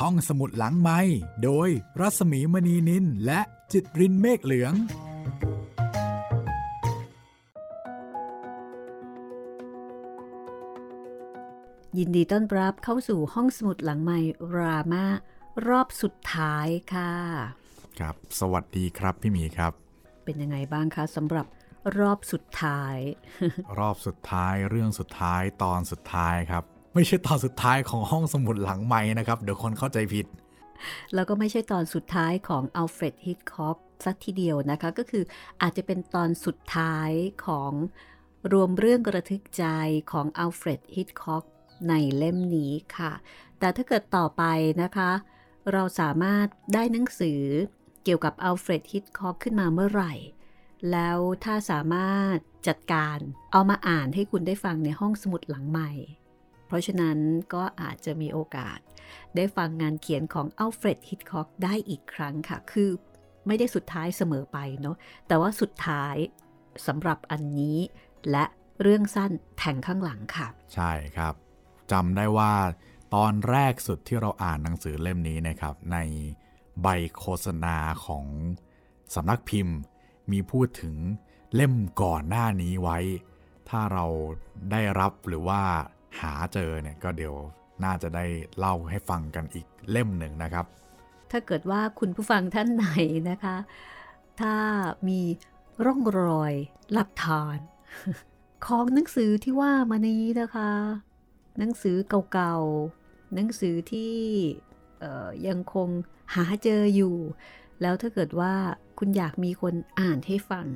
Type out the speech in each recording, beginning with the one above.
ห้องสมุดหลังไม้โดยรัสมีมณีนินและจิตรินเมฆเหลือง ยินดีต้อนรับเข้าสู่ห้องสมุดหลังไม้รามา รอบสุดท้ายค่ะ ครับ สวัสดีครับพี่หมีครับ เป็นยังไงบ้างคะสำหรับรอบสุดท้าย รอบสุดท้ายเรื่องสุดท้ายตอนสุดท้ายครับ ไม่ใช่ตอนสุดท้ายของห้องสมุดหลังไมค์นะครับ เดี๋ยวคนเข้าใจผิด แล้วก็ไม่ใช่ตอนสุดท้ายของอัลเฟรดฮิทค็อคสักทีเดียวนะคะ ก็คืออาจจะเป็นตอนสุดท้ายของรวมเรื่องระทึกใจของอัลเฟรดฮิทค็อคในเล่มนี้ค่ะ แต่ถ้าเกิดต่อไปนะคะ เราสามารถได้หนังสือเกี่ยวกับอัลเฟรดฮิทค็อคขึ้นมาเมื่อไหร่ แล้วถ้าสามารถจัดการเอามาอ่านให้คุณได้ฟังในห้องสมุดหลังใหม่ เพราะฉะนั้นก็อาจจะมีโอกาส ได้ฟังงานเขียนของอัลเฟรดฮิตคอกได้อีกครั้งค่ะ คือไม่ได้สุดท้ายเสมอไปเนาะแต่ว่าสุดท้ายสำหรับอันนี้ และเรื่องสั้นแทงข้างหลังค่ะ ใช่ครับจำได้ว่าตอนแรกสุดที่เราอ่านหนังสือเล่มนี้นะครับ ในใบโฆษณาของสำนักพิมพ์ มีพูดถึงเล่มก่อนหน้านี้ไว้ ถ้าเราได้รับหรือว่า หาเจอเนี่ยก็เดี๋ยวน่าจะได้เล่าให้ฟังกันอีกเล่มหนึ่งนะครับ ถ้าเกิดว่าคุณผู้ฟังท่านไหนนะคะ ถ้ามีร่องรอยหลักฐาน ของหนังสือที่ว่ามานี้นะคะ หนังสือเก่าๆ หนังสือที่ยังคงหาเจออยู่ แล้วถ้าเกิดว่าคุณอยากมีคนอ่านให้ฟัง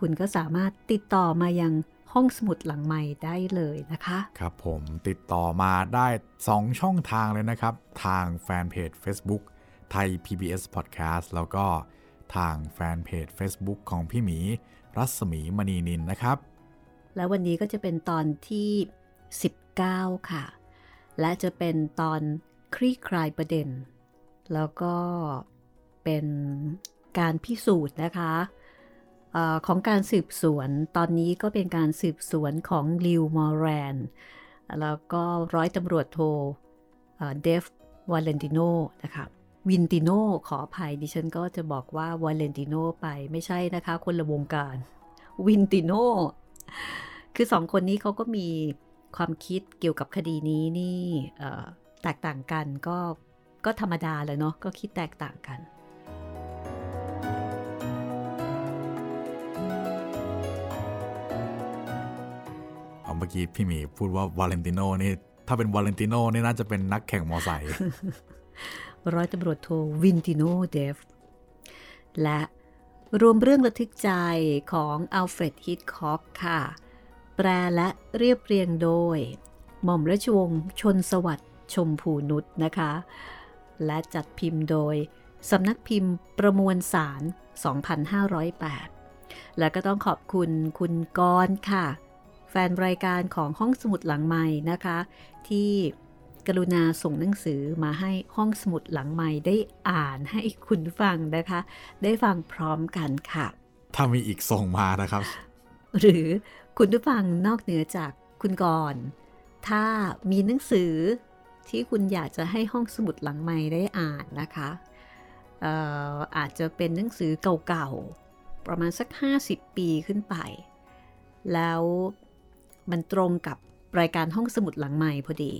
คุณก็สามารถติดต่อมายัง ห้องสมุดหลังใหม่ได้เลยนะคะ ครับผมติดต่อมาได้ 2 ช่องทางเลยนะครับ ทางแฟนเพจ Facebook ไทย PBS Podcast แล้วก็ทางแฟนเพจ Facebook ของพี่หมี รัศมีมณีนินนะครับ แล้ววันนี้ก็จะเป็นตอนที่ 19 ค่ะ และจะเป็นตอนคลี่คลายประเด็น แล้วก็เป็นการพิสูจน์นะคะ อของการสืบสวนตอนนี้ก็เป็นการสืบสวนของลิวมอร์แรน แล้วก็ร้อยตำรวจโทเดฟวาเลนติโนนะคะวินติโนขออภัยดิฉันก็จะบอกว่าวาเลนติโนไปไม่ใช่นะคะ คนละวงการวินติโนคือสองคนนี้เขาก็มีความคิดเกี่ยวกับคดีนี้นี่แตกต่างกันก็ก็ธรรมดาเลยเนาะก็คิดแตกต่างกัน เมื่อกี้พี่มีพูดว่าวาเลนติโนนี่ ถ้าเป็นวาเลนติโนนี่น่าจะเป็นนักแข่งมอไซค์ร้อยตำรวจโทวินติโนเดฟ และรวมเรื่องระทึกใจของอัลเฟรดฮิตคอกค่ะ แปลและเรียบเรียงโดย หม่อมราชวงศ์ชนสวัสดิ์ชมพูนุษนะคะ และจัดพิมพ์โดยสำนักพิมพ์ประมวลสาร 2508 และก็ต้องขอบคุณคุณกรค่ะ แฟนรายการของห้องสมุดหลังใหม่นะคะ ที่กรุณาส่งหนังสือมาให้ห้องสมุดหลังใหม่ได้อ่านให้คุณฟังนะคะ ได้ฟังพร้อมกันค่ะ ถ้ามีอีกส่งมานะครับ หรือคุณผู้ฟังนอกเหนือจากคุณกรถ้ามีหนังสือที่คุณอยากจะให้ห้องสมุดหลังใหม่ได้อ่านนะคะอาอาจจะเป็นหนังสือเก่าๆ ประมาณสัก 50 ปีขึ้นไป แล้ว มันตรงกับรายการห้องสมุดหลังใหม่พอดี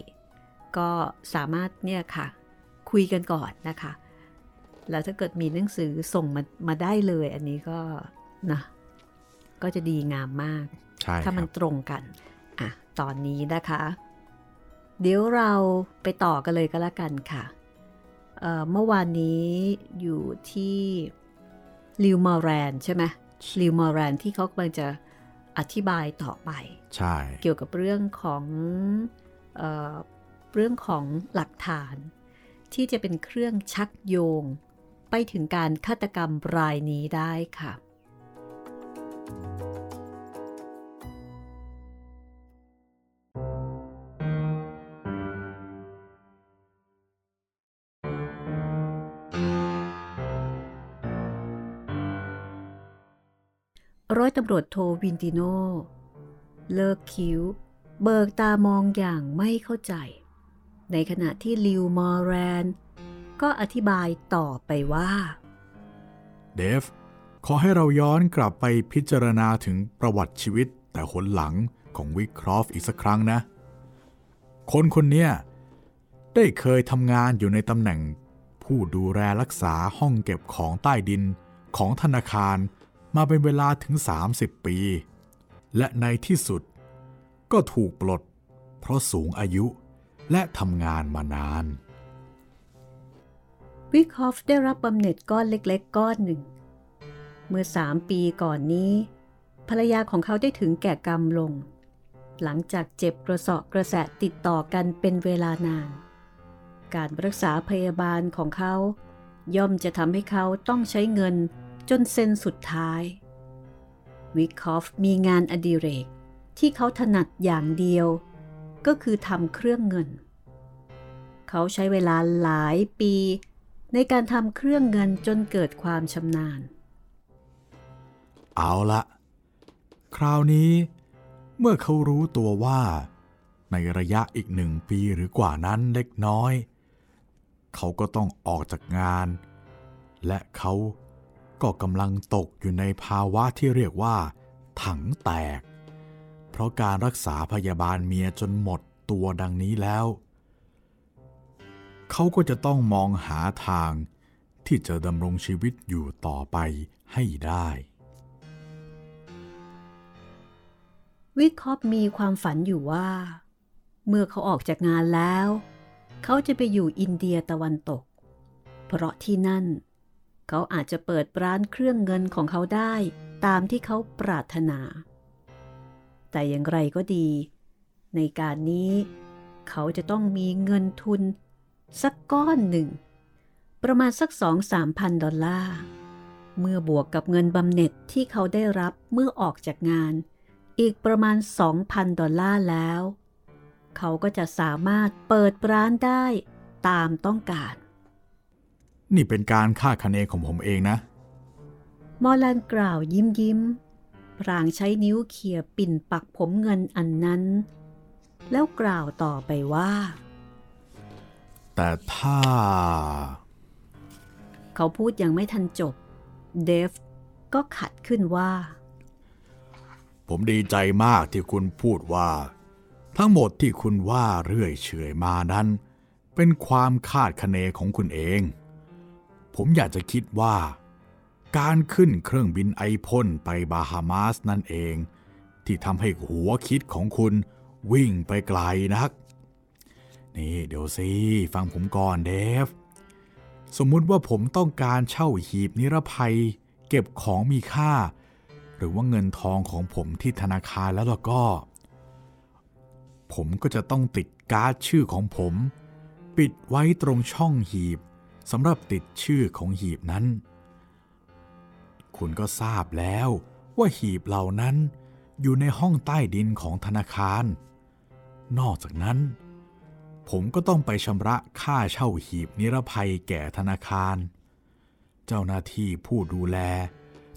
ก็สามารถเนี่ยค่ะ คุยกันก่อนนะคะ แล้วถ้าเกิดมีหนังสือส่งมามาได้เลย อันนี้ก็นะก็จะดีงามมาก ถ้ามันตรงกันอะตอนนี้นะคะ เดี๋ยวเราไปต่อกันเลยก็แล้วกันค่ะเเมื่อวานนี้อยู่ที่ลิวมอร์แรนใช่ไหมลิวมอร์แรนที่เขากำลังจะ อธิบายต่อไป ใช่ เกี่ยวกับเรื่องของเออเรื่องของหลักฐาน ที่จะเป็นเครื่องชักโยง ไปถึงการฆาตกรรมรายนี้ได้ค่ะ อยตำรวจโทวินติโน เลิกคิ้ว เบิกตามองอย่างไม่เข้าใจ ในขณะที่ลิวมอร์แรน ก็อธิบายต่อไปว่า เดฟ ขอให้เราย้อนกลับไปพิจารณาถึงประวัติชีวิตแต่หนหลังของวิกครอฟอีกสักครั้งนะ คนคนนี้ได้เคยทำงานอยู่ในตำแหน่งผู้ดูแลรักษาห้องเก็บของใต้ดินของธนาคาร มาเป็นเวลาถึง 30 ปี และในที่สุด ก็ถูกปลด เพราะสูงอายุและทำงานมานาน วิคอฟได้รับบำเหน็จก้อนเล็กๆ ก้อนหนึ่ง เมื่อสามปีก่อนนี้ ภรรยาของเขาได้ถึงแก่กรรมลง หลังจากเจ็บกระสอบกระแสะติดต่อกันเป็นเวลานาน การรักษาพยาบาลของเขา ย่อมจะทำให้เขาต้องใช้เงิน จนเซ็นสุดท้าย วิคอฟมีงานอดิเรกที่เขาถนัดอย่างเดียว ก็คือทำเครื่องเงิน เขาใช้เวลาหลายปี ในการทำเครื่องเงินจนเกิดความชำนาญ เอาละ คราวนี้เมื่อเขารู้ตัวว่า ในระยะอีกหนึ่งปีหรือกว่านั้นเล็กน้อย เขาก็ต้องออกจากงาน และเขา ก็กำลังตกอยู่ในภาวะที่เรียกว่า ถังแตก เพราะการรักษาพยาบาลเมียจนหมดตัวดังนี้แล้ว เขาก็จะต้องมองหาทางที่จะดำรงชีวิตอยู่ต่อไปให้ได้ วิคอปมีความฝันอยู่ว่า เมื่อเขาออกจากงานแล้ว เขาจะไปอยู่อินเดียตะวันตก เพราะที่นั่น เขาอาจจะเปิดร้านเครื่องเงินของเขาได้ตามที่เขาปรารถนา แต่อย่างไรก็ดี ในการนี้เขาจะต้องมีเงินทุน สักก้อนหนึ่ง ประมาณสักสองสามพันดอลลาร์ เมื่อบวกกับเงินบำเหน็จที่เขาได้รับเมื่อออกจากงาน อีกประมาณ 2,000 ดอลลาร์แล้ว เขาก็จะสามารถเปิดร้านได้ตามต้องการ นี่เป็นการคาดคะเนของผมเองนะ มอลันกล่าวยิ้มยิ้ม พรางใช้นิ้วเขี่ยปิ่นปักผมเงินอันนั้น แล้วกล่าวต่อไปว่า แต่ถ้า เขาพูดยังไม่ทันจบ เดฟก็ขัดขึ้นว่า ผมดีใจมากที่คุณพูดว่า ทั้งหมดที่คุณว่าเรื่อยเฉยมานั้น เป็นความคาดคะเนของคุณเอง ผมอยากจะคิดว่า การขึ้นเครื่องบินไอพ่นไปบาฮามาสนั่นเอง ที่ทำให้หัวคิดของคุณวิ่งไปไกลนัก นี่เดี๋ยวสิ ฟังผมก่อนเดฟ สมมุติว่าผมต้องการเช่าหีบนิรภัย เก็บของมีค่า หรือว่าเงินทองของผมที่ธนาคารแล้วล่ะก็ ผมก็จะต้องติดการ์ดชื่อของผม ปิดไว้ตรงช่องหีบ สำหรับติดชื่อของหีบนั้น คุณก็ทราบแล้วว่าหีบเหล่านั้นอยู่ในห้องใต้ดินของธนาคาร นอกจากนั้น ผมก็ต้องไปชำระค่าเช่าหีบนิรภัยแก่ธนาคาร เจ้าหน้าที่ผู้ดูแล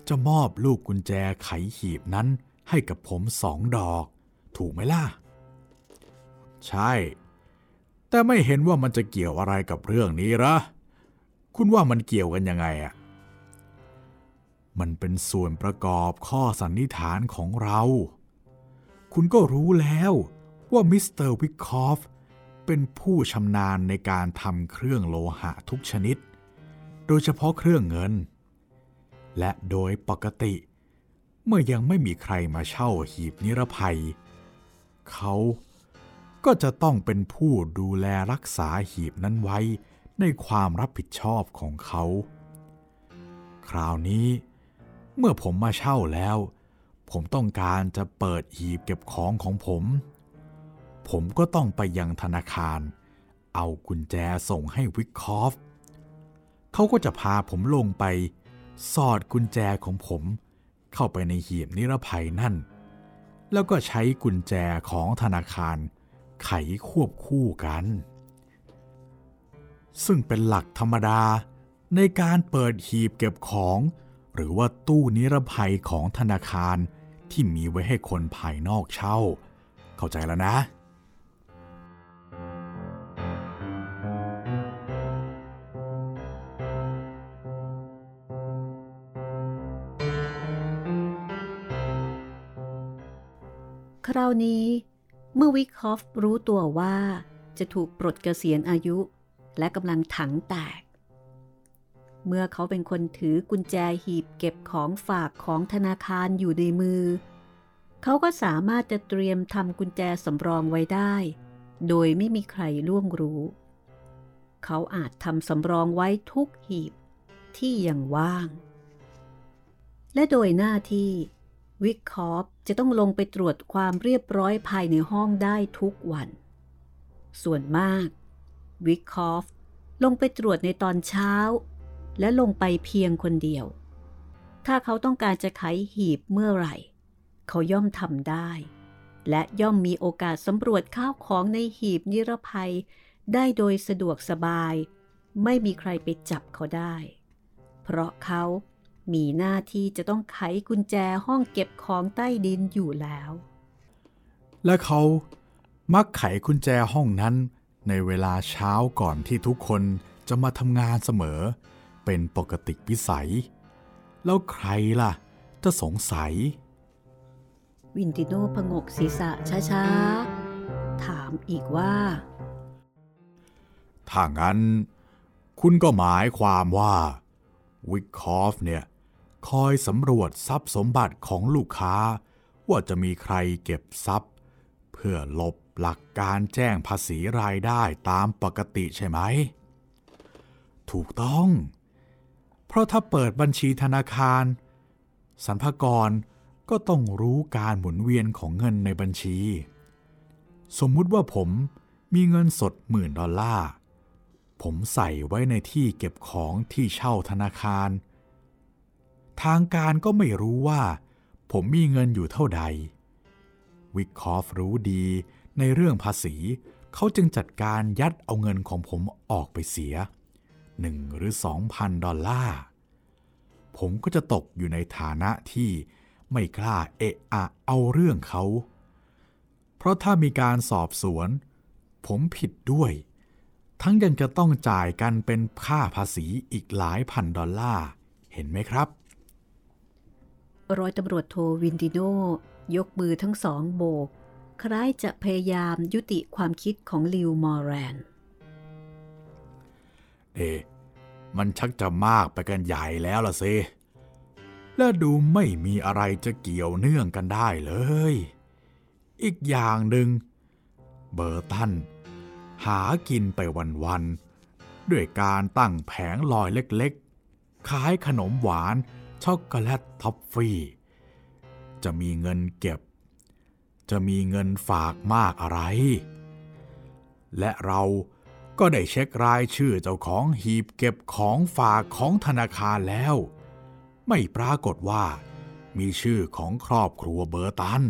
จะมอบลูกกุญแจไขหีบนั้นให้กับผมสองดอก ถูกไหมล่ะ ใช่ แต่ไม่เห็นว่ามันจะเกี่ยวอะไรกับเรื่องนี้หรอ คุณว่ามันเกี่ยวกันยังไงอะมันเป็นส่วนประกอบข้อสันนิษฐานของเรา คุณก็รู้แล้วว่ามิสเตอร์วิคคอฟเป็นผู้ชำนาญในการทำเครื่องโลหะทุกชนิด โดยเฉพาะเครื่องเงิน และโดยปกติ เมื่อยังไม่มีใครมาเช่าหีบนิรภัย เขาก็จะต้องเป็นผู้ดูแลรักษาหีบนั้นไว้ ในความรับผิดชอบของเขา คราวนี้เมื่อผมมาเช่าแล้ว ผมต้องการจะเปิดหีบเก็บของของผม ผมก็ต้องไปยังธนาคาร เอากุญแจส่งให้วิกคอฟ เขาก็จะพาผมลงไป สอดกุญแจของผมเข้าไปในหีบนิรภัยนั่น แล้วก็ใช้กุญแจของธนาคารไขควบคู่กัน ซึ่งเป็นหลักธรรมดาในการเปิดหีบเก็บของ หรือว่าตู้นิรภัยของธนาคารที่มีไว้ให้คนภายนอกเช่า เข้าใจแล้วนะ คราวนี้เมื่อวิคอฟรู้ตัวว่าจะถูกปลดเกษียณอายุ และกำลังถังแตก เมื่อเขาเป็นคนถือกุญแจหีบเก็บของฝากของธนาคารอยู่ในมือ เขาก็สามารถจะเตรียมทำกุญแจสำรองไว้ได้ โดยไม่มีใครล่วงรู้ เขาอาจทำสำรองไว้ทุกหีบที่ยังว่าง และโดยหน้าที่วิกคอฟจะต้องลงไปตรวจความเรียบร้อยภายในห้องได้ทุกวัน ส่วนมาก วิกคอฟ ลงไปตรวจในตอนเช้า และลงไปเพียงคนเดียว ถ้าเขาต้องการจะไขหีบเมื่อไหร่ เขาย่อมทำได้ และย่อมมีโอกาสสำรวจข้าวของในหีบนิรภัย ได้โดยสะดวกสบาย ไม่มีใครไปจับเขาได้ เพราะเขามีหน้าที่จะต้องไขกุญแจห้องเก็บของใต้ดินอยู่แล้ว และเขามักไขกุญแจห้องนั้น ในเวลาเช้าก่อนที่ทุกคนจะมาทำงานเสมอ เป็นปกติวิสัย แล้วใครล่ะ จะสงสัย วินติโนพงกศีรษะช้าๆ ถามอีกว่า ถ้างั้น คุณก็หมายความว่าวิกคอฟเนี่ยคอยสำรวจทรัพย์สมบัติของลูกค้า ว่าจะมีใครเก็บทรัพย์ เพื่อลบ หลักการแจ้งภาษีรายได้ตามปกติใช่ไหม ถูกต้อง เพราะถ้าเปิดบัญชีธนาคารสรรพากรก็ต้องรู้การหมุนเวียนของเงินในบัญชี สมมุติว่าผมมีเงินสดหมื่นดอลลาร์ ผมใส่ไว้ในที่เก็บของที่เช่าธนาคาร ทางการก็ไม่รู้ว่า ผมมีเงินอยู่เท่าใด วิกคอฟรู้ดี ในเรื่องภาษี เขาจึงจัดการยัดเอาเงินของผมออกไปเสียหนึ่งหรือสองพันดอลลาร์ ผมก็จะตกอยู่ในฐานะที่ไม่กล้าเอะอะเอาเรื่องเขา เพราะถ้ามีการสอบสวน ผมผิดด้วย ทั้งยังจะต้องจ่ายกันเป็นค่าภาษีอีกหลายพันดอลลาร์ เห็นไหมครับ ร้อยตำรวจโทวินดิโนยกมือทั้งสองโบก คล้ายจะพยายามยุติความคิดของลิวมอร์แรน เอ๊มันชักจะมากไปกันใหญ่แล้วล่ะสิ และดูไม่มีอะไรจะเกี่ยวเนื่องกันได้เลย อีกอย่างหนึ่ง เบอร์ตัน หากินไปวันๆ ด้วยการตั้งแผงลอยเล็กๆ ขายขนมหวานช็อกโกแลตท็อฟฟี่ จะมีเงินเก็บ จะมีเงินฝากมากอะไร และเราก็ได้เช็ครายชื่อเจ้าของหีบเก็บของฝากของธนาคารแล้ว ไม่ปรากฏว่ามีชื่อของครอบครัวเบอร์ตัน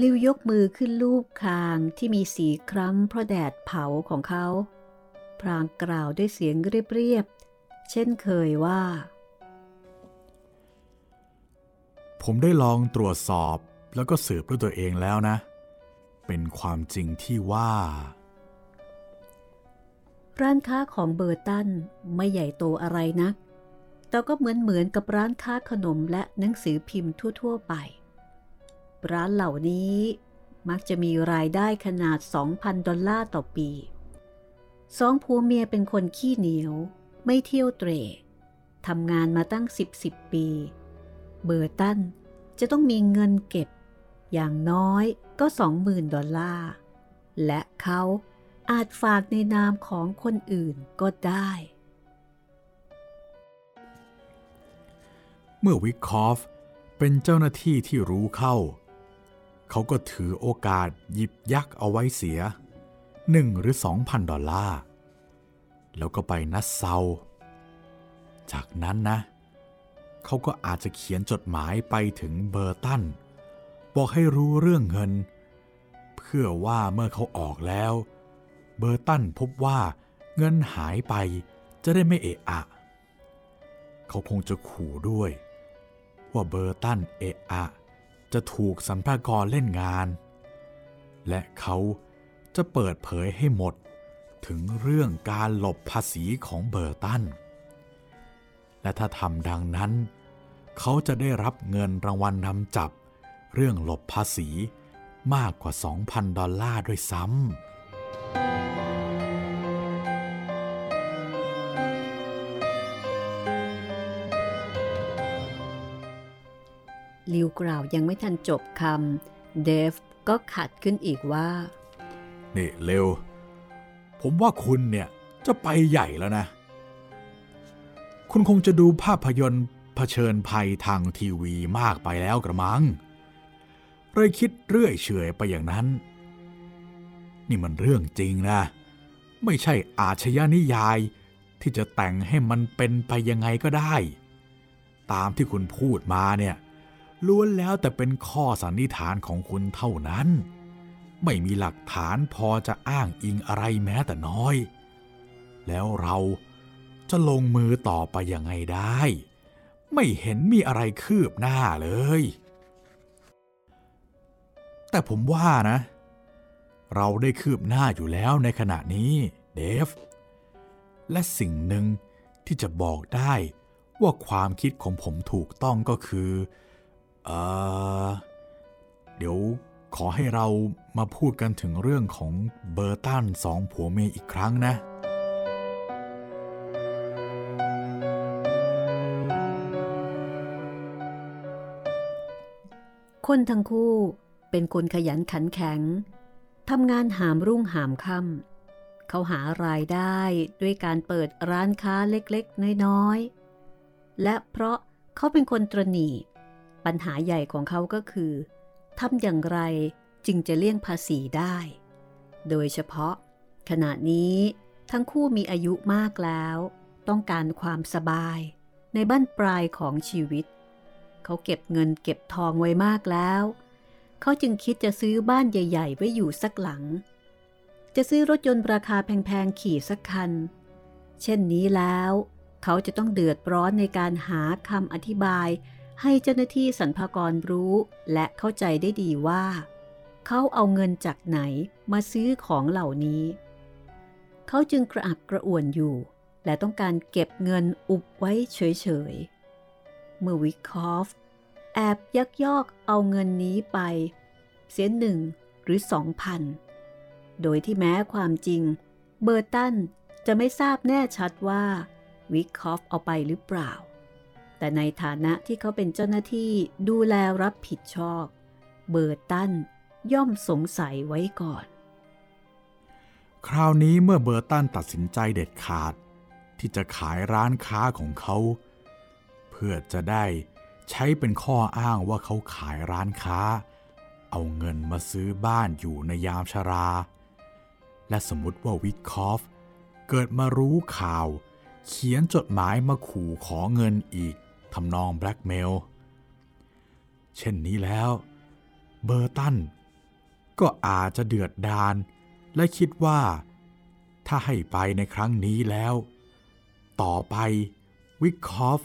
ลิวยกมือขึ้นลูบคางที่มีสีคล้ำเพราะแดดเผาของเขา พรางกล่าวด้วยเสียงเรียบๆ เช่นเคยว่า ผมได้ลองตรวจสอบแล้วก็สืบด้วยตัวเองแล้วนะ เป็นความจริงที่ว่า ร้านค้าของเบอร์ตันไม่ใหญ่โตอะไรนัก แต่ก็เหมือนเหมือนกับร้านค้าขนมและหนังสือพิมพ์ทั่ว ๆ ไป ร้านเหล่านี้มักจะมีรายได้ขนาด 2,000 ดอลลาร์ต่อปี สองผัวเมียเป็นคนขี้เหนียว ไม่เที่ยวเตร่ทำงานมาตั้ง 10 10 ปี เบอร์ตันจะต้องมีเงินเก็บ อย่างน้อยก็ 20,000 ดอลลาร์ และเขาอาจฝากในนามของคนอื่นก็ได้ เมื่อวิกคอฟเป็นเจ้าหน้าที่ที่รู้เข้า เขาก็ถือโอกาสหยิบยักเอาไว้เสียหนึ่งหรือสองพันดอลลาร์ แล้วก็ไปนัดเซา จากนั้นนะ เขาก็อาจจะเขียนจดหมายไปถึงเบอร์ตัน บอกให้รู้เรื่องเงิน เพื่อว่าเมื่อเขาออกแล้ว เบอร์ตันพบว่าเงินหายไปจะได้ไม่เอะอะ เขาคงจะขู่ด้วย ว่าเบอร์ตันเอะอะ จะถูกสัมภากรเล่นงาน และเขาจะเปิดเผยให้หมดถึงเรื่องการหลบภาษีของเบอร์ตัน และถ้าทำดังนั้น เขาจะได้รับเงินรางวัลนำจับ เรื่องหลบภาษีมากกว่า 2,000 ดอลลาร์ด้วยซ้ำ ลิวกล่าวยังไม่ทันจบคำเดฟก็ขัดขึ้นอีกว่า นี่เร็ว ผมว่าคุณเนี่ยจะไปใหญ่แล้วนะ คุณคงจะดูภาพยนตร์เผชิญภัยทางทีวีมากไปแล้วกระมัง เลยคิดเรื่อยเฉยไปอย่างนั้น นี่มันเรื่องจริงนะ ไม่ใช่อาชญานิยายที่จะแต่งให้มันเป็นไปยังไงก็ได้ ตามที่คุณพูดมาเนี่ย ล้วนแล้วแต่เป็นข้อสันนิษฐานของคุณเท่านั้น ไม่มีหลักฐานพอจะอ้างอิงอะไรแม้แต่น้อย แล้วเราจะลงมือต่อไปยังไงได้ ไม่เห็นมีอะไรคืบหน้าเลย แต่ผมว่านะ เราได้คืบหน้าอยู่แล้วในขณะนี้เดฟ และสิ่งหนึ่งที่จะบอกได้ว่าความคิดของผมถูกต้องก็คือ ออเดี๋ยวขอให้เรามาพูดกันถึงเรื่องของเบอร์ตันสองผัวเมียอีกครั้งนะ คนทั้งคู่เป็นคนขยันขันแข็งทำงานหามรุ่งหามค่ำเขาหารายได้ด้วยการเปิดร้านค้าเล็กๆ น้อยๆ และเพราะเขาเป็นคนตรณี ปัญหาใหญ่ของเขาก็คือทำอย่างไรจึงจะเลี่ยงภาษีได้ โดยเฉพาะ ขณะนี้ทั้งคู่มีอายุมากแล้ว ต้องการความสบายในบ้านปลายของชีวิต เขาเก็บเงินเก็บทองไว้มากแล้ว เขาจึงคิดจะซื้อบ้านใหญ่ ๆ ไว้อยู่สักหลัง จะซื้อรถยนต์ราคาแพงๆขี่สักคัน เช่นนี้แล้ว เขาจะต้องเดือดร้อนในการหาคำอธิบาย ให้เจ้าหน้าที่สรรพากรรู้และเข้าใจได้ดีว่า เขาเอาเงินจากไหนมาซื้อของเหล่านี้ เขาจึงกระอักกระอ่วนอยู่ และต้องการเก็บเงินอุบไว้เฉยๆ เมื่อวิคคอฟ แอบยักยอกเอาเงินนี้ไป เสียหนึ่งหรือสองพัน โดยที่แม้ความจริง เบอร์ตันจะไม่ทราบแน่ชัดว่าวิคคอฟเอาไปหรือเปล่า แต่ในฐานะที่เขาเป็นเจ้าหน้าที่ดูแลรับผิดชอบ เบอร์ตันย่อมสงสัยไว้ก่อน คราวนี้เมื่อเบอร์ตันตัดสินใจเด็ดขาด ที่จะขายร้านค้าของเขา เพื่อจะได้ใช้เป็นข้ออ้างว่าเขาขายร้านค้า เอาเงินมาซื้อบ้านอยู่ในยามชรา และสมมติว่าวิทคอฟเกิดมารู้ข่าว เขียนจดหมายมาขู่ขอเงินอีก ทำนองแบล็กเมล เช่นนี้แล้ว เบอร์ตันก็อาจจะเดือดดาล และคิดว่า ถ้าให้ไปในครั้งนี้แล้ว ต่อไปวิกคอฟ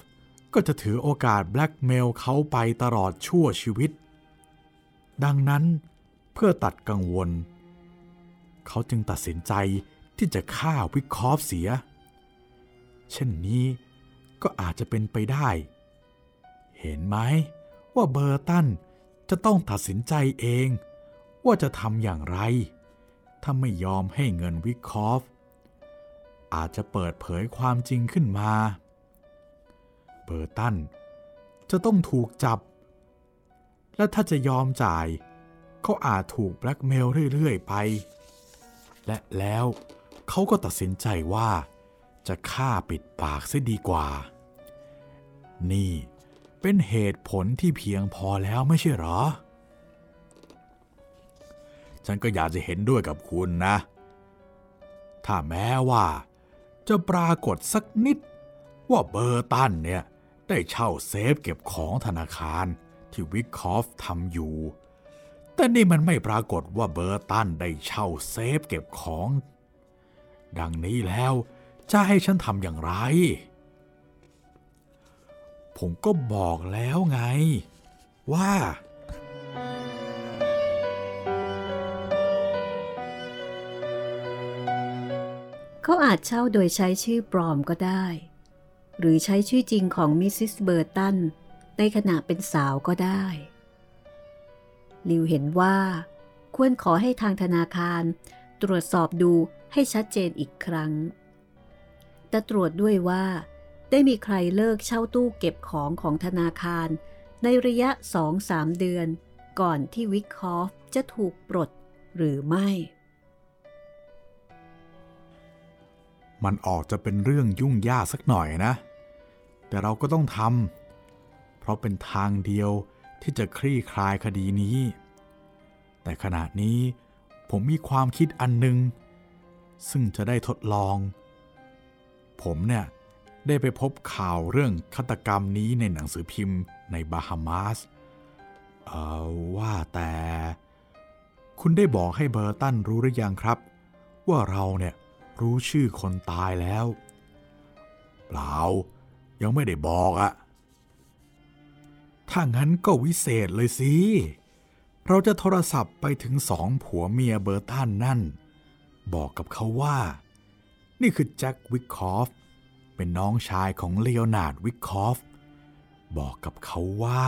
ก็จะถือโอกาสแบล็กเมลเขาไปตลอดชั่วชีวิต ดังนั้นเพื่อตัดกังวล เขาจึงตัดสินใจที่จะฆ่าวิกคอฟเสีย เช่นนี้ก็อาจจะเป็นไปได้ เห็นไหมว่าเบอร์ตันจะต้องตัดสินใจเองว่าจะทำอย่างไร ถ้าไม่ยอมให้เงินวิกคอฟ อาจจะเปิดเผยความจริงขึ้นมา เบอร์ตันจะต้องถูกจับ และถ้าจะยอมจ่ายเขาอาจถูกแบล็กเมลเรื่อยๆไป และแล้วเขาก็ตัดสินใจว่าจะฆ่าปิดปากซะดีกว่า นี่ เป็นเหตุผลที่เพียงพอแล้วไม่ใช่หรอ ฉันก็อยากจะเห็นด้วยกับคุณนะ ถ้าแม้ว่า จะปรากฏสักนิด ว่าเบอร์ตันเนี่ย ได้เช่าเซฟเก็บของธนาคารที่วิกคอฟทำอยู่ แต่นี่มันไม่ปรากฏว่าเบอร์ตันได้เช่าเซฟเก็บของ ดังนี้แล้วจะให้ฉันทำอย่างไร ผมก็บอกแล้วไง ว่า เขาอาจเช่าโดยใช้ชื่อปลอมก็ได้ หรือใช้ชื่อจริงของมิสซิสเบอร์ตันในขณะเป็นสาวก็ได้ ลิวเห็นว่า ควรขอให้ทางธนาคารตรวจสอบดูให้ชัดเจนอีกครั้ง แต่ตรวจด้วยว่า ได้มีใครเลิกเช่าตู้เก็บของของธนาคาร ในระยะ2-3เดือน ก่อนที่วิกคอฟจะถูกปลดหรือไม่ มันออกจะเป็นเรื่องยุ่งยากสักหน่อยนะ แต่เราก็ต้องทำเพราะเป็นทางเดียวที่จะคลี่คลายคดีนี้ แต่ขณะนี้ผมมีความคิดอันหนึ่งซึ่งจะได้ทดลอง ผมเนี่ย ได้ไปพบข่าวเรื่องฆาตกรรมนี้ในหนังสือพิมพ์ในบาฮามาสเออว่าแต่ คุณได้บอกให้เบอร์ตันรู้หรือยังครับ ว่าเราเนี่ยรู้ชื่อคนตายแล้ว เปล่า ยังไม่ได้บอกอะถ้างั้นก็วิเศษเลยสิ เราจะโทรศัพท์ไปถึงสองผัวเมียเบอร์ตันนั่น บอกกับเขาว่า นี่คือแจ็ควิกคอฟ เป็นน้องชายของเลโอนาร์ดวิกคอฟ บอกกับเขาว่า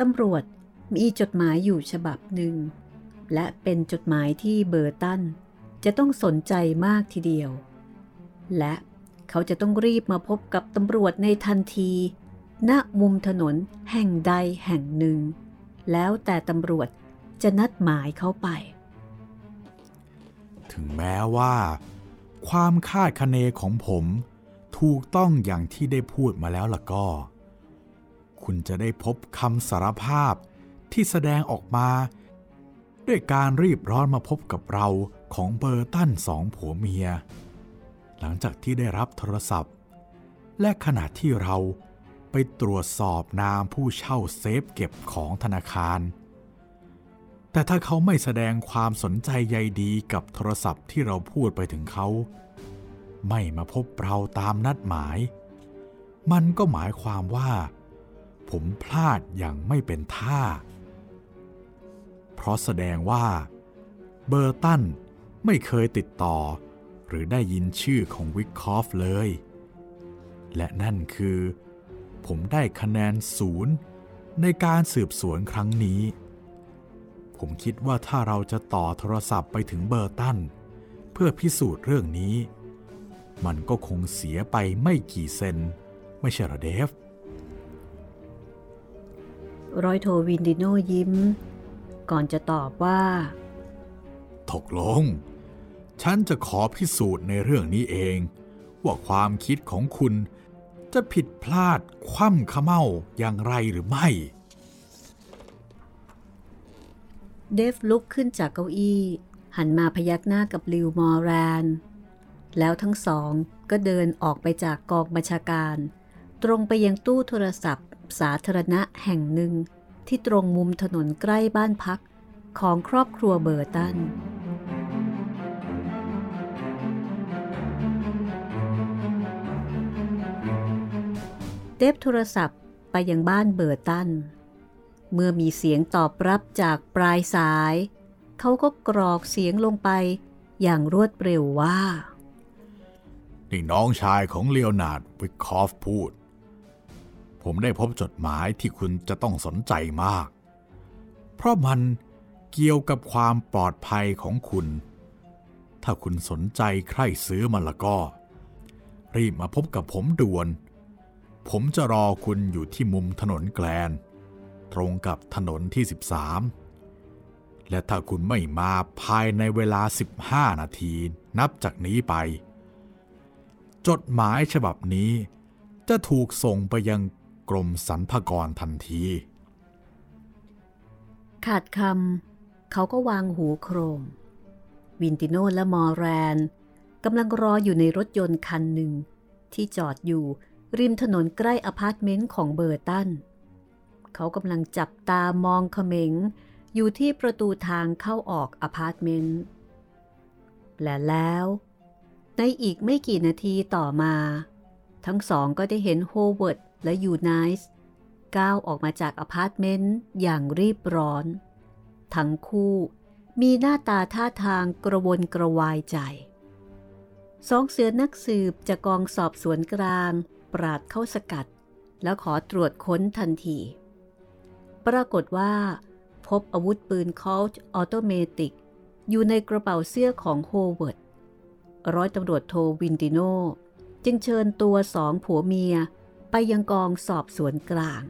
ตำรวจมีจดหมายอยู่ฉบับหนึ่ง และเป็นจดหมายที่เบอร์ตันจะต้องสนใจมากทีเดียว และเขาจะต้องรีบมาพบกับตำรวจในทันที ณ มุมถนนแห่งใดแห่งหนึ่ง แล้วแต่ตำรวจจะนัดหมายเขาไป ถึงแม้ว่า ความคาดคะเนของผมถูกต้องอย่างที่ได้พูดมาแล้วล่ะก็ คุณจะได้พบคำสารภาพที่แสดงออกมา ด้วยการรีบร้อนมาพบกับเราของเบอร์ตันสองผัวเมีย หลังจากที่ได้รับโทรศัพท์ และขณะที่เราไปตรวจสอบนามผู้เช่าเซฟเก็บของธนาคาร แต่ถ้าเขาไม่แสดงความสนใจใยดีกับโทรศัพท์ที่เราพูดไปถึงเขา ไม่มาพบเราตามนัดหมาย มันก็หมายความว่า ผมพลาดอย่างไม่เป็นท่า เพราะแสดงว่า เบอร์ตันไม่เคยติดต่อ หรือได้ยินชื่อของวิกคอฟเลย และนั่นคือ ผมได้คะแนนศูนย์ในการสืบสวนครั้งนี้ ผมคิดว่าถ้าเราจะต่อโทรศัพท์ไปถึงเบอร์ตัน เพื่อพิสูจน์เรื่องนี้ มันก็คงเสียไปไม่กี่เซน ไม่ใช่หรอเดฟร้อยโทวินดิโนยิ้ม ก่อนจะตอบว่าตกลง ฉันจะขอพิสูจน์ในเรื่องนี้เอง ว่าความคิดของคุณจะผิดพลาดคว่ำขะเมาอย่างไรหรือไม่ เดฟลุกขึ้นจากเก้าอี้ หันมาพยักหน้ากับลิวมอร์แรนแล้วทั้งสองก็เดินออกไปจากกองบัญชาการ ตรงไปยังตู้โทรศัพท์สาธารณะแห่งหนึ่ง ที่ตรงมุมถนนใกล้บ้านพักของครอบครัวเบอร์ตัน เดฟโทรศัพท์ไปยังบ้านเบอร์ตัน เมื่อมีเสียงตอบรับจากปลายสาย เขาก็กรอกเสียงลงไปอย่างรวดเร็วว่า นี่น้องชายของเลโอนาร์ดวิกคอฟพูด ผมได้พบจดหมายที่คุณจะต้องสนใจมาก เพราะมันเกี่ยวกับความปลอดภัยของคุณ ถ้าคุณสนใจใคร่ซื้อมันละก็ รีบมาพบกับผมด่วน ผมจะรอคุณอยู่ที่มุมถนนแกลน ตรงกับถนนที่ 13 และถ้าคุณไม่มาภายในเวลา 15 นาทีนับจากนี้ไป จดหมายฉบับนี้จะถูกส่งไปยัง กรมสรรพากรทันที ขาดคำเขาก็วางหูโครมวินติโนและมอร์แรนกำลังรออยู่ในรถยนต์คันหนึ่ง ที่จอดอยู่ริมถนนใกล้อพาร์ตเมนต์ของเบอร์ตัน เขากำลังจับตามองเขม็งอยู่ที่ประตูทางเข้าออกอพาร์ตเมนต์ และแล้ว ในอีกไม่กี่นาทีต่อมา ทั้งสองก็ได้เห็นโฮเวิร์ด และยูไนส์ก้าวออกมาจากอพาร์ตเมนต์อย่างรีบร้อน ทั้งคู่มีหน้าตาท่าทางกระวนกระวายใจ สองเสือนักสืบจากกองสอบสวนกลาง ปราดเข้าสกัด แล้วขอตรวจค้นทันที ปรากฏว่า พบอาวุธปืนคอลต์ automatic อยู่ในกระเป๋าเสื้อของโฮเวิร์ด ร้อยตำรวจโทวินติโน จึงเชิญตัวสองผัวเมีย ไปยังกองสอบสวนกลาง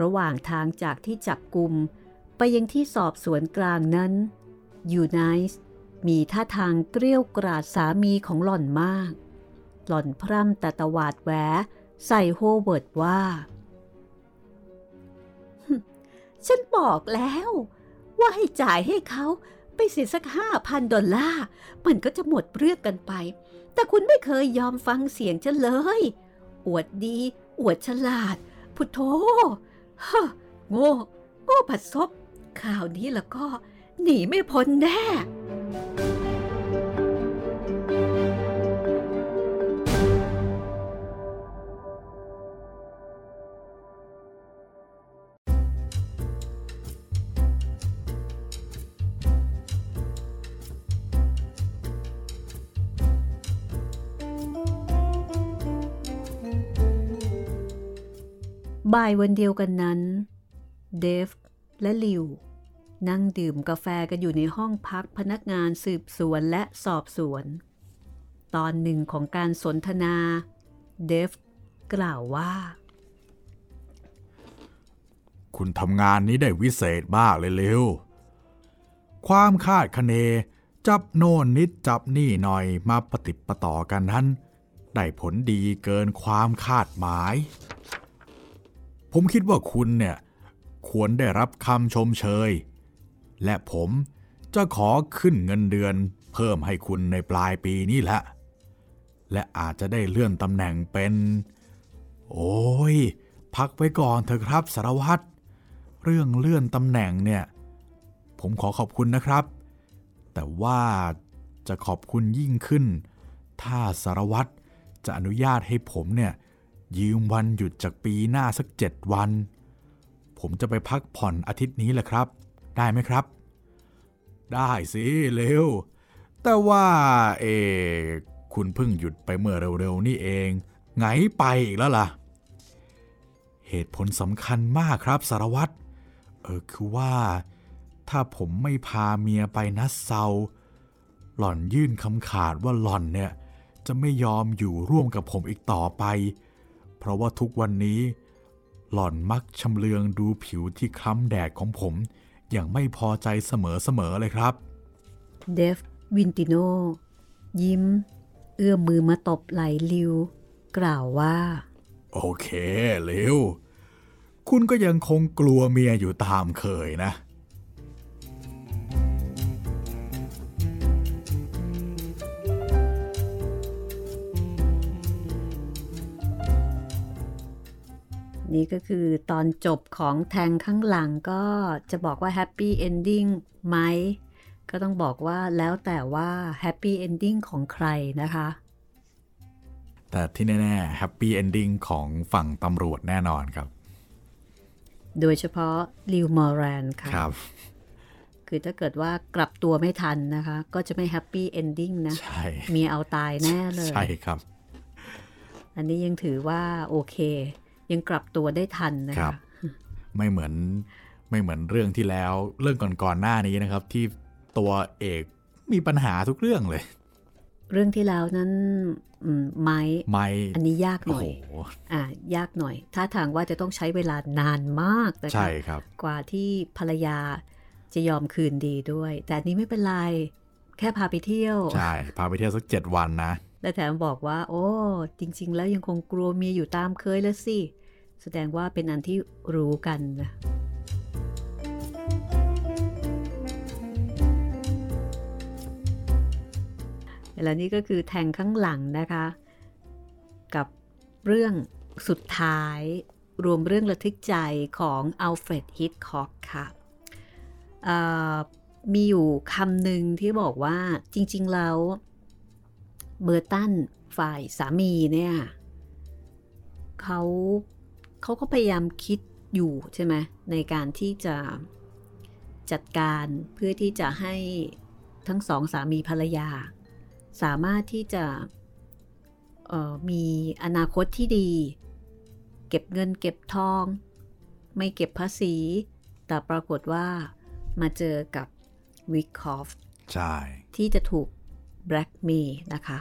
ระหว่างทางจากที่จับกลุ่มไปยังที่สอบสวนกลางนั้นยูไนส์มีท่าทางเกรี้ยวกราดสามีของหล่อนมาก หล่อนพร่ำแต่ตวาดแหวใส่โฮเวิร์ดว่า ฉันบอกแล้ว ว่าให้จ่ายให้เขาไปเสียสักห้าพันดอลลาร์ มันก็จะหมดเรื่องกันไป แต่คุณไม่เคยยอมฟังเสียงฉันเลย อวดดี อวดฉลาด พุทโธฮะโง่โง่ผัดซบข่าวนี้แล้วก็ หนีไม่พ้นแน่ บ่ายวันเดียวกันนั้น เดฟและลิว นั่งดื่มกาแฟกันอยู่ในห้องพักพนักงานสืบสวนและสอบสวน ตอนหนึ่งของการสนทนา เดฟกล่าวว่า คุณทำงานนี้ได้วิเศษมากเลยเร็วความคาดคะเน จับโน่นนิดจับนี่หน่อยมาปฏิปต่อกันนั้น ได้ผลดีเกินความคาดหมาย ผมคิดว่าคุณเนี่ยควรได้รับคำชมเชย และผมจะขอขึ้นเงินเดือนเพิ่มให้คุณในปลายปีนี้แหละ และอาจจะได้เลื่อนตำแหน่งเป็น โอ้ย พักไว้ก่อนเถอะครับสารวัตร เรื่องเลื่อนตำแหน่งเนี่ย ผมขอขอบคุณนะครับ แต่ว่าจะขอบคุณยิ่งขึ้น ถ้าสารวัตรจะอนุญาตให้ผมเนี่ย ยืมวันหยุดจากปีหน้าสักเจ็ดวัน ผมจะไปพักผ่อนอาทิตย์นี้แหละครับ ได้ไหมครับ ได้สิเร็ว แต่ว่าเออคุณเพิ่งหยุดไปเมื่อเร็วๆนี่เอง ไงไปอีกแล้วล่ะ เหตุผลสำคัญมากครับสารวัตรเออคือว่า ถ้าผมไม่พาเมียไปนัดเซา หล่อนยื่นคำขาดว่าหล่อนเนี่ย จะไม่ยอมอยู่ร่วมกับผมอีกต่อไป เพราะว่าทุกวันนี้ หล่อนมักชำเลืองดูผิวที่คล้ำแดดของผม อย่างไม่พอใจเสมอๆเลยครับ เดฟวินติโน ยิ้ม เอื้อมมือมาตบไหล่ลิว กล่าวว่า โอเคลิวคุณก็ยังคงกลัวเมียอยู่ตามเคยนะ นี่ก็คือตอนจบของแทงข้างหลังก็จะบอกว่า happy ending ไหม ก็ต้องบอกว่าแล้วแต่ว่า happy ending ของใครนะคะ แต่ที่แน่ๆ happy ending ของฝั่งตำรวจแน่นอนครับ โดยเฉพาะลิวมอร์แรนค่ะครับ คือถ้าเกิดว่ากลับตัวไม่ทันนะคะ ก็จะไม่ happy ending นะใช่มีเอาตายแน่เลย ใช่ครับอันนี้ยังถือว่าโอเค ยังกลับตัวได้ทันนะครัคะบไม่เหมือนไม่เหมือนเรื่องที่แล้วเรื่องก่อนๆหน้านี้นะครับ ที่ตัวเอกมีปัญหาทุกเรื่องเลย เรื่องที่แล้วนั้นอืมไม้ไม่อันนี้ยากหโอ้น่อยโหอ่ายากหน่อยถ้าทางว่าจะต้องใช้เวลานานมากนะคะใช่ครับ กว่าที่ภรรยาจะยอมคืนดีด้วย แต่อันนี้ไม่เป็นไร แค่พาไปเที่ยว ใช่ พาไปเที่ยวสักเจ็ดวันนะ และแถมบอกว่า โอ้ จริง ๆ แล้วยังคงกลัวเมียอยู่ตามเคยแล้วสิ แสดงว่าเป็นอันที่รู้กันนะแล้วนี่ก็คือแทงข้างหลังนะคะ กับเรื่องสุดท้ายรวมเรื่องระทึกใจของอัลเฟรดฮิตคอกค่ะมีอยู่คำหนึ่งที่บอกว่าจริง ๆ แล้ว เบอร์ตันฝ่ายสามีเนี่ยเขา เขาก็พยายามคิดอยู่ใช่ไหมในการที่จะจัดการเพื่อที่จะให้ทั้งสองสามีภรรยา สามารถที่จะมีอนาคตที่ดี เก็บเงินเก็บทอง ไม่เก็บภาษี แต่ปรากฏว่ามาเจอกับวิกคอฟที่จะถูกแบล็กเมย์นะคะ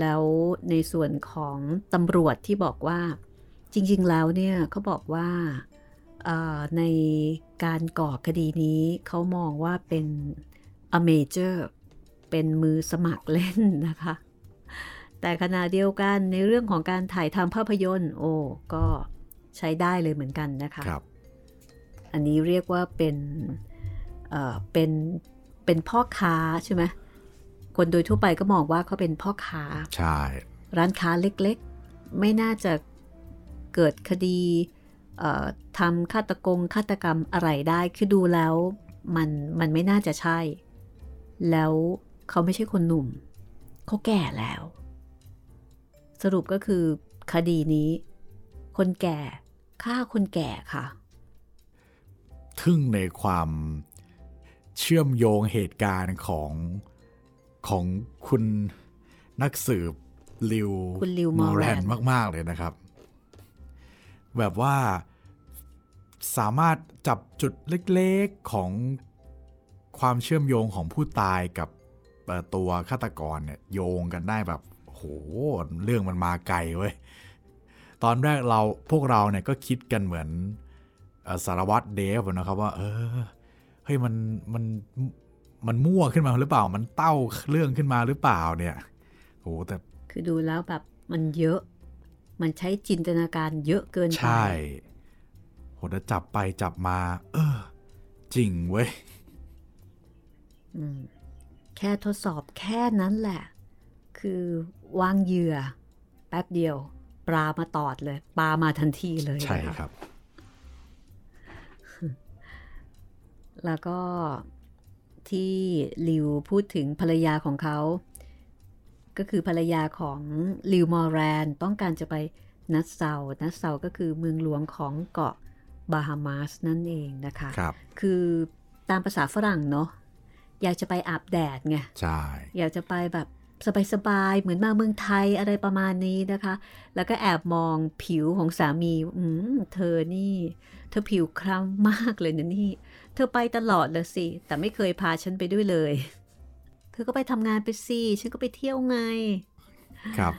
แล้วในส่วนของตำรวจที่บอกว่า จริงๆแล้วเนี่ยเขาบอกว่าในการก่อคดีนี้เขามองว่าเป็น a major เป็นมือสมัครเล่นนะคะ แต่ขณะเดียวกันในเรื่องของการถ่ายทำภาพยนตร์ โอ้ก็ใช้ได้เลยเหมือนกันนะคะครับอันนี้เรียกว่าเป็นเป็นเป็นพ่อค้าใช่ไหมคนโดยทั่วไปก็มองว่าเขาเป็นพ่อค้า ใช่ ร้านค้าเล็กๆ ไม่น่าจะ เกิดคดีทำฆาตกงฆาตกรรมอะไรได้คือดูแล้วมันมันไม่น่าจะใช่ แล้วเขาไม่ใช่คนหนุ่ม เขาแก่แล้ว สรุปก็คือคดีนี้ คนแก่ฆ่าคนแก่ค่ะ ทึ่งในความเชื่อมโยงเหตุการณ์ของของคุณนักสืบลิวคุณลิวมอร์แรนมาก ๆ เลยนะครับ แบบว่าสามารถจับจุดเล็กๆของความเชื่อมโยงของผู้ตายกับตัวฆาตกรเนี่ยโยงกันได้แบบโหเรื่องมันมาไกลเว้ยตอนแรกเราพวกเราเนี่ยก็คิดกันเหมือนสารวัตรเดฟนะครับว่า เออเฮ้ยมันมันมันมั่วขึ้นมาหรือเปล่า มันเต้าเรื่องขึ้นมาหรือเปล่าเนี่ยโหแต่คือดูแล้วแบบมันเยอะ มันใช้จินตนาการเยอะเกินไป ใช่โหจะจับไปจับมา เออ จริงเว้ยแค่ทดสอบแค่นั้นแหละ คือวางเหยื่อ แป๊บเดียว ปลามาตอดเลย ปลามาทันทีเลย ใช่ครับ แล้วก็ที่ลิวพูดถึงภรรยาของเขา ก็คือภรรยาของลิวมอร์แรน ต้องการจะไปนัสเซา นัสเซาก็คือเมืองหลวงของเกาะบาฮามาสนั่นเองนะคะครับคือตามภาษาฝรั่งเนาะ อยากจะไปอาบแดดไง ใช่ อยากจะไปแบบสบายๆ เหมือนมาเมืองไทยอะไรประมาณนี้นะคะ แล้วก็แอบมองผิวของสามี อืม เธอนี่ เธอผิวคล้ำมากเลยนะนี่ เธอไปตลอดเลยสิ แต่ไม่เคยพาฉันไปด้วยเลย เธอก็ไปทำงานไปสิฉันก็ไปเที่ยวไง ครับ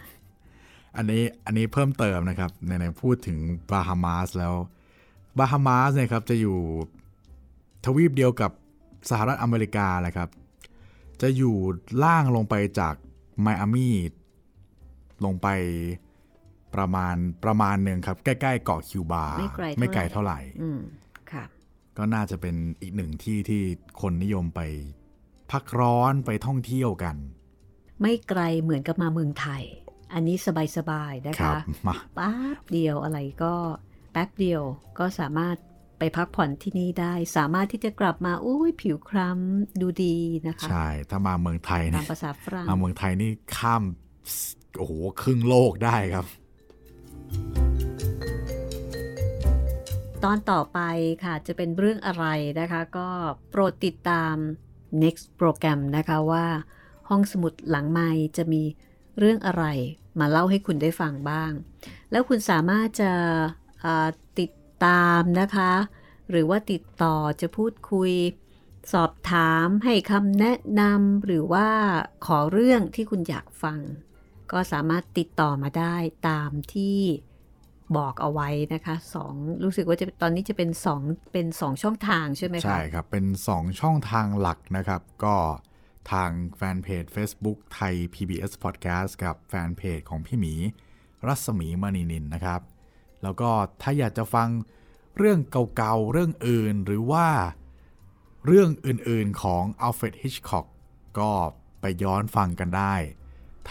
อันนี้อันนี้เพิ่มเติมนะครับในพูดถึงบาฮามาสแล้วบาฮามาสเนี่ยครับจะอยู่ทวีปเดียวกับสหรัฐอเมริกาแหละครับ จะอยู่ล่างลงไปจากไมอามีลงไปประมาณประมาณหนึ่งครับ ใกล้ๆเกาะคิวบาไม่ไกลเท่าไหร่อืมค่ะก็น่าจะเป็นอีกหนึ่งที่ที่คนนิยมไป พักร้อนไปท่องเที่ยวกัน ไม่ไกลเหมือนกับมาเมืองไทย อันนี้สบายๆนะคะป๊บเดียวอะไรก็แป๊บเดียวก็สามารถไปพักผ่อนที่นี่ได้ สามารถที่จะกลับมาอุ้ยผิวคล้ำดูดีนะคะ ใช่ ถ้ามาเมืองไทยตามภาษาฝรั่งมาเมืองไทยนี่ข้ามโอ้โหครึ่งโลกได้ครับ ตอนต่อไปค่ะจะเป็นเรื่องอะไรนะคะ ก็โปรดติดตาม next โปรแกรมนะคะว่าห้องสมุดหลังไม้จะมีเรื่องอะไร มาเล่าให้คุณได้ฟังบ้าง แล้วคุณสามารถจะติดตามนะคะ หรือว่าติดต่อจะพูดคุย สอบถามให้คำแนะนำหรือว่าขอเรื่องที่คุณอยากฟัง ก็สามารถติดต่อมาได้ตามที่ บอกเอาไว้นะคะสองรู้สึกว่าจะตอนนี้จะเป็นสองเป็นสองช่องทางใช่ไหมคะใช่ครับ เป็นสองช่องทางหลักนะครับ ก็ทางแฟนเพจ Facebook ไทย PBS Podcast กับแฟนเพจของพี่หมี รัศมีมณีนินนะครับ แล้วก็ถ้าอยากจะฟังเรื่องเก่าๆ เรื่องอื่นหรือว่าเรื่องอื่นๆของอัลเฟรดฮิชคอกก็ไปย้อนฟังกันได้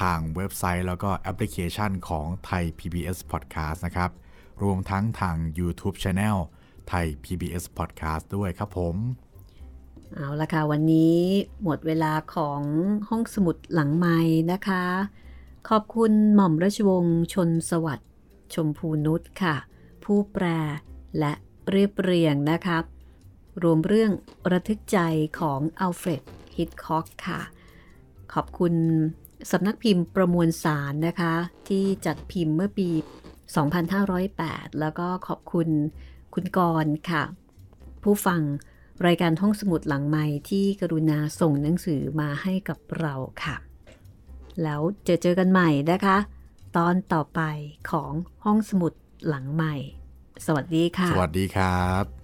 ทางเว็บไซต์แล้วก็แอปพลิเคชันของไทย PBS Podcast นะครับ รวมทั้งทาง YouTube Channel ไทย PBS Podcast ด้วยครับผม เอาละค่ะ วันนี้หมดเวลาของห้องสมุดหลังไม้นะคะ ขอบคุณหม่อมราชวงศ์ชนสวัสดิ์ชมพูนุชค่ะ ผู้แปลและเรียบเรียงนะครับรวมเรื่องระทึกใจของอัลเฟรดฮิตคอกค่ะ ขอบคุณ สำนักพิมพ์ประมวลสารนะคะ ที่จัดพิมพ์เมื่อปี 2508 แล้วก็ขอบคุณคุณกรณ์ค่ะ ผู้ฟังรายการห้องสมุดหลังใหม่ที่กรุณาส่งหนังสือมาให้กับเราค่ะ แล้วเจอเจอกันใหม่นะคะ ตอนต่อไปของห้องสมุดหลังใหม่ สวัสดีค่ะ สวัสดีครับ